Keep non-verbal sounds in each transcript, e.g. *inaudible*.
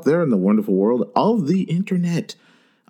Out there in the wonderful world of the internet.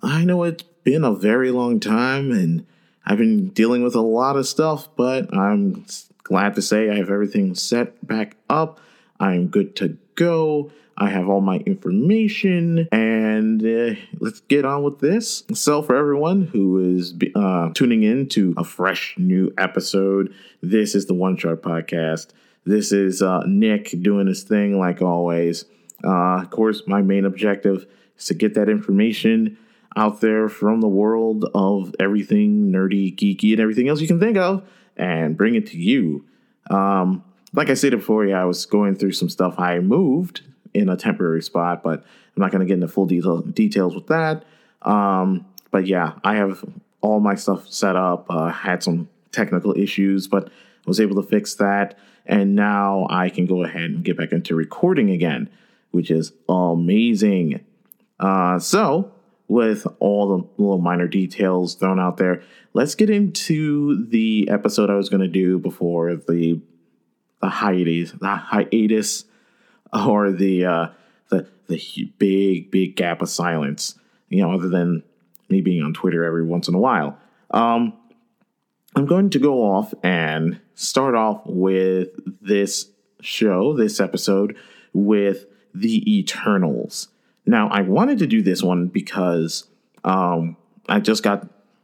I know it's been a very long time and I've been dealing with a lot of stuff, but I'm glad to say I have everything set back up. I'm good to go. I have all my information, and uh, let's get on with this. So, for everyone who is uh, tuning in to a fresh new episode, this is the One Shot Podcast. This is uh, Nick doing his thing like always. Uh, of course, my main objective is to get that information out there from the world of everything nerdy, geeky, and everything else you can think of and bring it to you. Um, like I said before, yeah, I was going through some stuff. I moved in a temporary spot, but I'm not going to get into full detail, details with that. Um, but yeah, I have all my stuff set up. Uh, had some technical issues, but was able to fix that. And now I can go ahead and get back into recording again, which is amazing. Uh, so, with all the little minor details thrown out there, let's get into the episode I was going to do before the the hiatus, the hiatus, or the uh, the the big big gap of silence. You know, other than me being on Twitter every once in a while. Um, I'm going to go off and start off with this show, this episode, with the Eternals. Now, I wanted to do this one because um, I just got,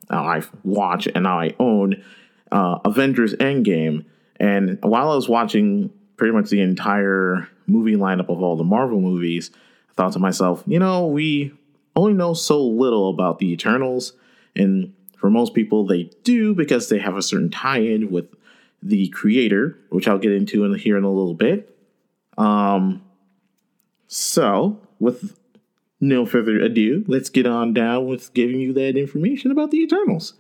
uh, I watch and now I own uh, Avengers Endgame. And while I was watching pretty much the entire movie lineup of all the Marvel movies, I thought to myself, you know, we only know so little about the Eternals. And for most people, they do because they have a certain tie in with the creator, which I'll get into in here in a little bit. Um, so, with no further ado, let's get on down with giving you that information about the Eternals.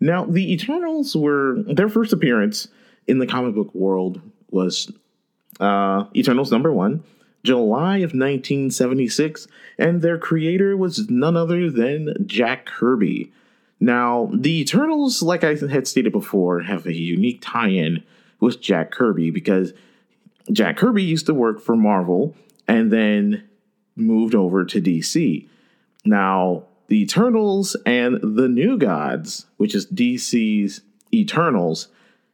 Now, the Eternals were their first appearance in the comic book world was uh, Eternals number one, July of 1976, and their creator was none other than Jack Kirby. Now, the Eternals, like I had stated before, have a unique tie in with Jack Kirby because Jack Kirby used to work for Marvel and then moved over to DC. Now, the Eternals and the New Gods, which is DC's Eternals,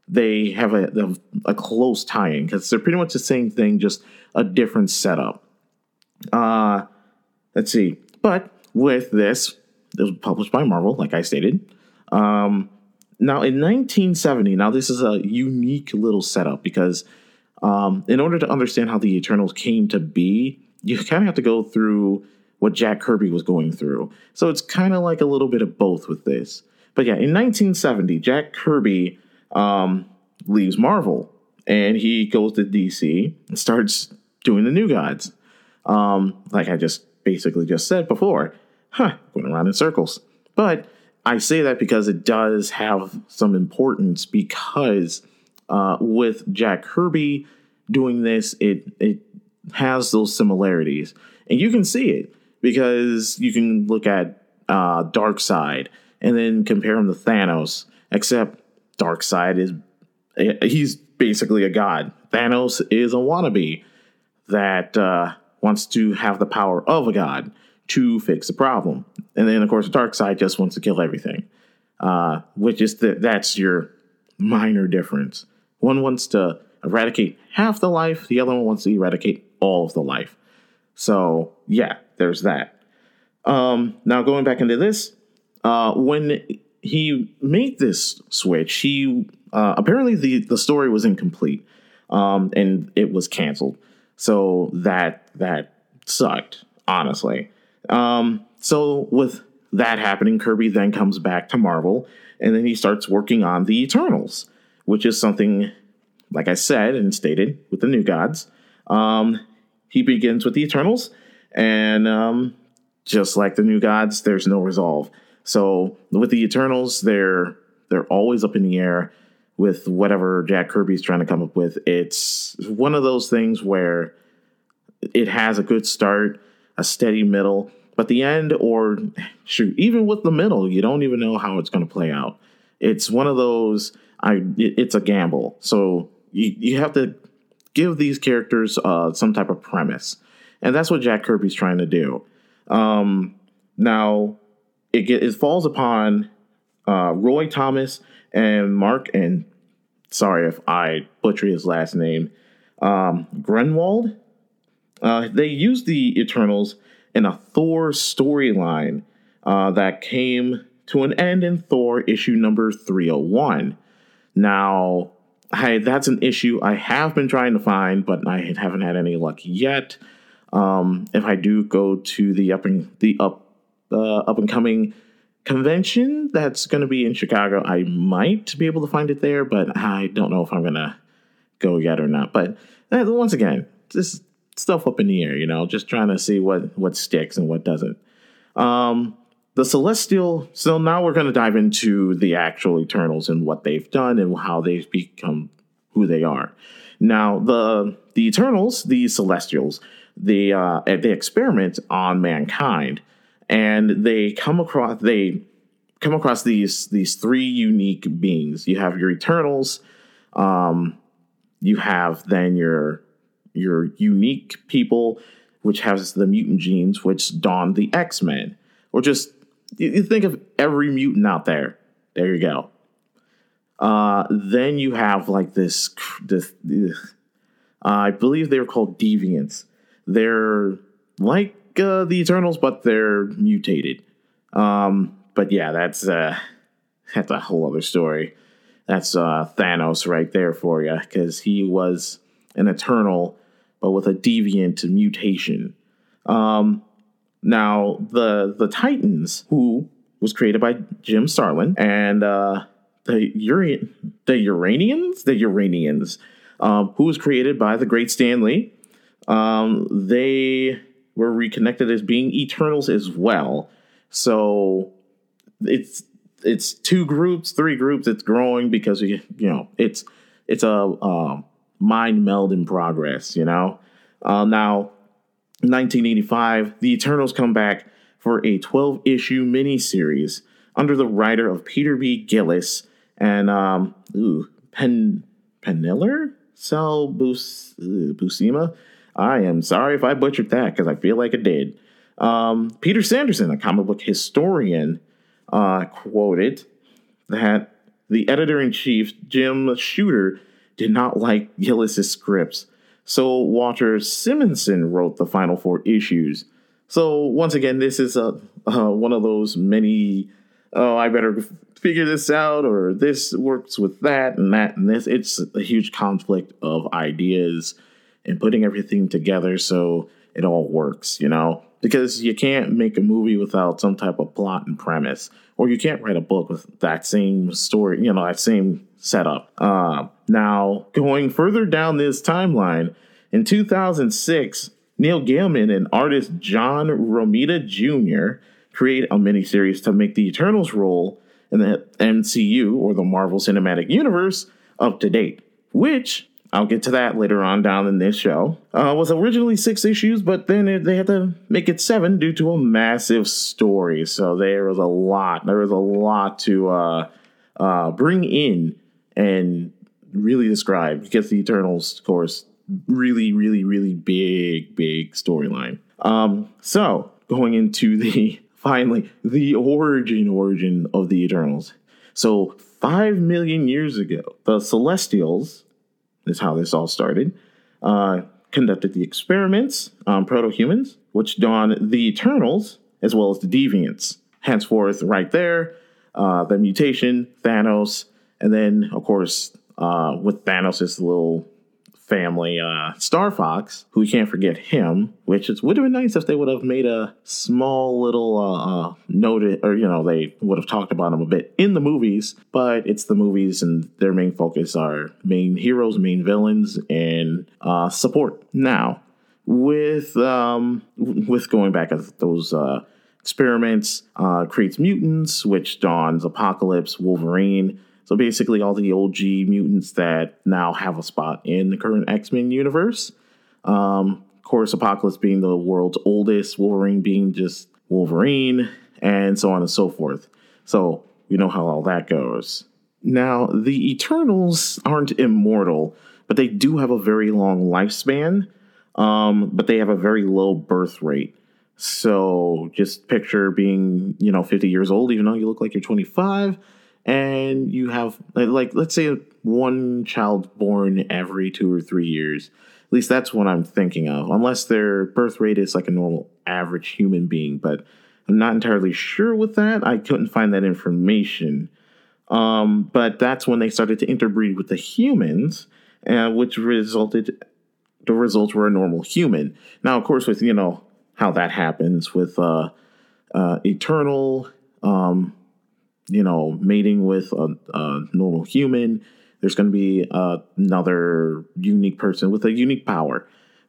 they have a, a close tie in because they're pretty much the same thing, just a different setup. Uh, let's see. But with this, it was published by Marvel, like I stated. Um, now, in 1970, now this is a unique little setup because um, in order to understand how the Eternals came to be, you kind of have to go through what Jack Kirby was going through. So it's kind of like a little bit of both with this. But yeah, in 1970, Jack Kirby um, leaves Marvel and he goes to DC and starts doing the New Gods. Um, like I just basically just said before huh, going around in circles. But I say that because it does have some importance because uh, with Jack Kirby doing this, it it has those similarities, and you can see it because you can look at uh, Darkseid and then compare him to Thanos. Except Darkseid is he's basically a god. Thanos is a wannabe that uh, wants to have the power of a god to fix the problem. And then, of course, the Darkseid just wants to kill everything, uh, which is that that's your minor difference. One wants to eradicate half the life, the other one wants to eradicate all of the life. So, yeah, there's that. Um, now, going back into this, uh, when he made this switch, he uh, apparently the, the story was incomplete um, and it was canceled. So that that sucked, honestly. Um, so with that happening, Kirby then comes back to Marvel, and then he starts working on the Eternals, which is something, like I said and stated, with the New Gods. Um, he begins with the Eternals, and um, just like the New Gods, there's no resolve. So with the Eternals, they're they're always up in the air with whatever Jack Kirby's trying to come up with. It's one of those things where it has a good start a steady middle. But the end, or shoot, even with the middle, you don't even know how it's going to play out. It's one of those. I it, it's a gamble. So you you have to give these characters uh, some type of premise, and that's what Jack Kirby's trying to do. Um, now, it get, it falls upon uh, Roy Thomas and Mark and sorry if I butcher his last name, um, Gruenwald. Uh, they used the Eternals in a Thor storyline uh, that came to an end in Thor issue number 301. Now, I, that's an issue I have been trying to find, but I haven't had any luck yet. Um, if I do go to the up and the up uh, up and coming convention that's going to be in Chicago, I might be able to find it there, but I don't know if I'm going to go yet or not. But uh, once again, just stuff up in the air, you know, just trying to see what what sticks and what doesn't. Um, the Celestial. So now we're going to dive into the actual Eternals and what they've done and how they've become who they are. Now the the Eternals, the Celestials, they uh, they experiment on mankind, and they come across they come across these these three unique beings. You have your Eternals, um, you have then your your unique people, which has the mutant genes, which don the X Men, or just you think of every mutant out there. There you go. Uh, then you have like this this. Uh, I believe they're called deviants they're like uh, the Eternals, but they're mutated. Um, but yeah, that's uh, *laughs* that's a whole other story. That's uh, Thanos right there for you, because he was an Eternal, but with a deviant mutation. Um, now the the Titans, who was created by Jim Starlin, and uh, the Uri- the Uranians, the Uranians, um, who was created by the great Stan Lee, um, they were reconnected as being Eternals as well. So it's it's two groups, three groups. It's growing because you you know it's it's a uh, mind meld in progress. You know, uh, now 1985, the Eternals come back for a 12 issue miniseries under the writer of Peter B. Gillis and um, ooh, Pen Peniller Sal Bus, Buscema. I am sorry if I butchered that because I feel like I did. Um, Peter Sanderson, a comic book historian, uh, quoted that the editor in chief, Jim Shooter, did not like Gillis's scripts. So Walter Simonson wrote the final four issues. So once again, this is a uh, one of those many. Oh, I better figure this out, or this works with that and that and this. It's a huge conflict of ideas and putting everything together so it all works, you know? Because you can't make a movie without some type of plot and premise, or you can't write a book with that same story, you know, that same setup. Uh, now, going further down this timeline, in 2006, Neil Gaiman and artist John Romita Jr. create a miniseries to make the Eternals role in the MCU or the Marvel Cinematic Universe up to date, which I'll get to that later on down in this show. Uh, was originally six issues, but then it, they had to make it seven due to a massive story. So there was a lot. There was a lot to uh, uh, bring in and really describe because the Eternals, of course, really, really, really big, big storyline. Um, so going into the *laughs* finally the origin origin of the Eternals. So five million years ago, the Celestials is how this all started. Uh, conducted the experiments on proto humans, which dawned the Eternals as well as the Deviants. Henceforth, right there, uh, the mutation, Thanos, and then, of course, uh, with Thanos' little family, uh, Starfox, who we can't forget him, which is, would have been nice if they would have made a small little uh, uh, note, or, you know, they would have talked about him a bit in the movies, but it's the movies and their main focus are main heroes, main villains, and uh, support. Now, with um, with going back at those uh, experiments, uh, creates mutants, which dawns Apocalypse, Wolverine, so basically, all the OG mutants that now have a spot in the current X Men universe. Um, of course, Apocalypse being the world's oldest, Wolverine being just Wolverine, and so on and so forth. So we know how all that goes. Now, the Eternals aren't immortal, but they do have a very long lifespan. um, but they have a very low birth rate. So just picture being, you know, 50 years old, even though you look like you're 25, and you have, like, let's say one child born every two or three years. At least that's what I'm thinking of, unless their birth rate is like a normal average human being. But I'm not entirely sure with that. I couldn't find that information. Um, but that's when they started to interbreed with the humans, uh, which resulted the results were a normal human. Now, of course, with you know how that happens with uh, uh, eternal, um, you know, mating with a, a normal human. There's going to be uh, another unique person with a unique power.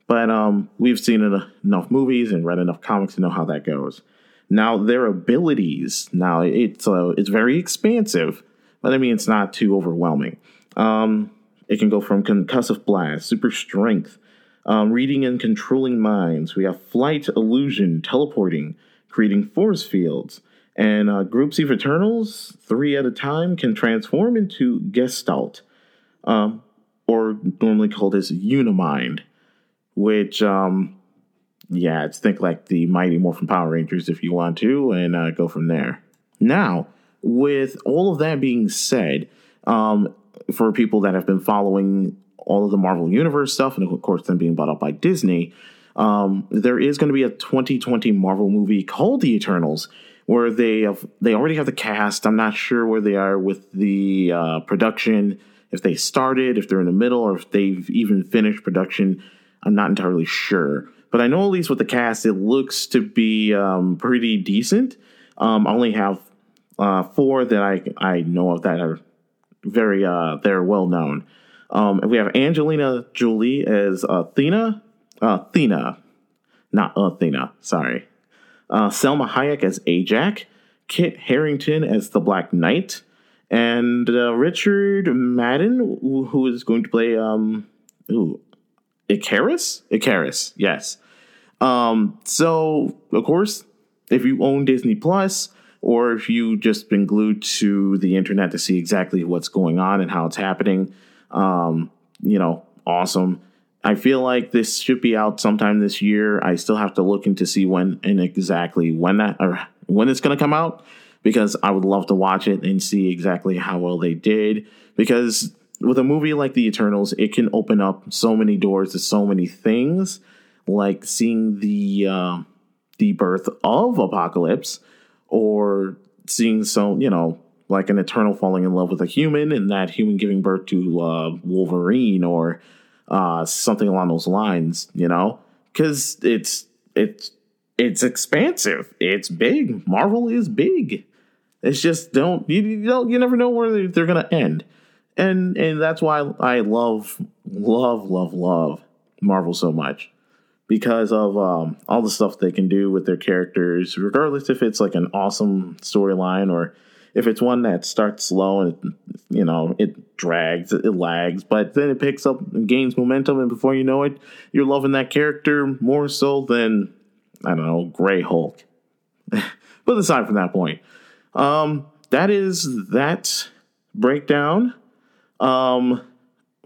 But um, we've seen enough movies and read enough comics to know how that goes. Now their abilities, now it's uh, it's very expansive, but I mean it's not too overwhelming. Um, it can go from concussive blast, super strength, um, reading and controlling minds. We have flight, illusion, teleporting, creating force fields. And uh, groups of Eternals, three at a time, can transform into Gestalt, um, or normally called as Unimind, which, um, yeah, it's think like the Mighty Morphin Power Rangers if you want to, and uh, go from there. Now, with all of that being said, um, for people that have been following all of the Marvel Universe stuff, and of course, then being bought up by Disney. Um, there is going to be a 2020 Marvel movie called The Eternals, where they have they already have the cast. I'm not sure where they are with the uh, production, if they started, if they're in the middle, or if they've even finished production. I'm not entirely sure, but I know at least with the cast, it looks to be um, pretty decent. Um, I only have uh, four that I I know of that are very uh, they're well known. Um, we have Angelina Jolie as Athena, Athena, not Athena. Sorry. Uh, Salma Hayek as Ajax, Kit Harington as the Black Knight, and uh, Richard Madden, who, who is going to play um, ooh, Ikaris. Ikaris, yes. Um, so of course, if you own Disney Plus, or if you've just been glued to the internet to see exactly what's going on and how it's happening, um, you know, awesome. I feel like this should be out sometime this year. I still have to look into see when and exactly when that or when it's going to come out because I would love to watch it and see exactly how well they did. Because with a movie like The Eternals, it can open up so many doors to so many things, like seeing the uh, the birth of Apocalypse, or seeing so you know like an eternal falling in love with a human and that human giving birth to uh, Wolverine or uh, something along those lines, you know, because it's it's it's expansive, it's big. Marvel is big. It's just don't you, you don't you never know where they're, they're gonna end, and and that's why I love love love love Marvel so much because of um, all the stuff they can do with their characters, regardless if it's like an awesome storyline or if it's one that starts slow and you know it drags, it lags, but then it picks up and gains momentum, and before you know it, you're loving that character more so than I don't know Gray Hulk. *laughs* but aside from that point, um, that is that breakdown um,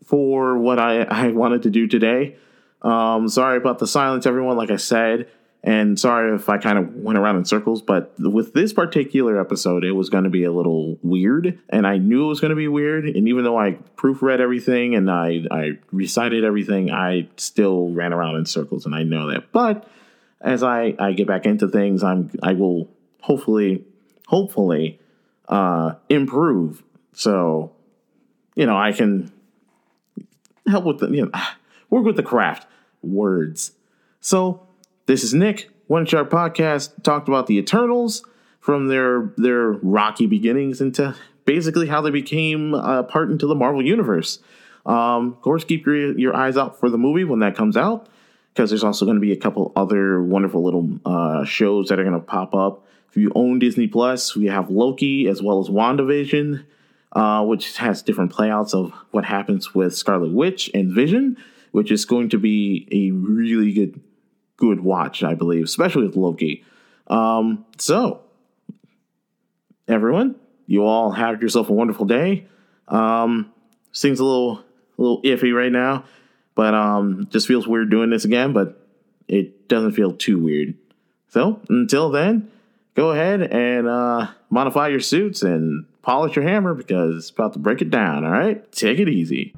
for what I, I wanted to do today. Um, sorry about the silence, everyone. Like I said, and sorry if I kind of went around in circles, but with this particular episode, it was going to be a little weird. And I knew it was going to be weird. And even though I proofread everything and I, I recited everything, I still ran around in circles. And I know that. But as I, I get back into things, I'm I will hopefully, hopefully uh, improve. So, you know, I can help with the, you know, *sighs* work with the craft words. So, this is Nick, One Shot Podcast, talked about the Eternals from their their rocky beginnings into basically how they became a part into the Marvel Universe. Um, of course, keep your, your eyes out for the movie when that comes out, because there's also going to be a couple other wonderful little uh, shows that are going to pop up. If you own Disney Plus, we have Loki as well as WandaVision, uh, which has different playouts of what happens with Scarlet Witch and Vision, which is going to be a really good good watch, I believe, especially with Loki. Um, so, everyone, you all have yourself a wonderful day. Um, seems a little, a little iffy right now, But um, just feels weird doing this again, but it doesn't feel too weird. So until then, go ahead and uh, modify your suits and polish your hammer because it's about to break it down. All right, take it easy.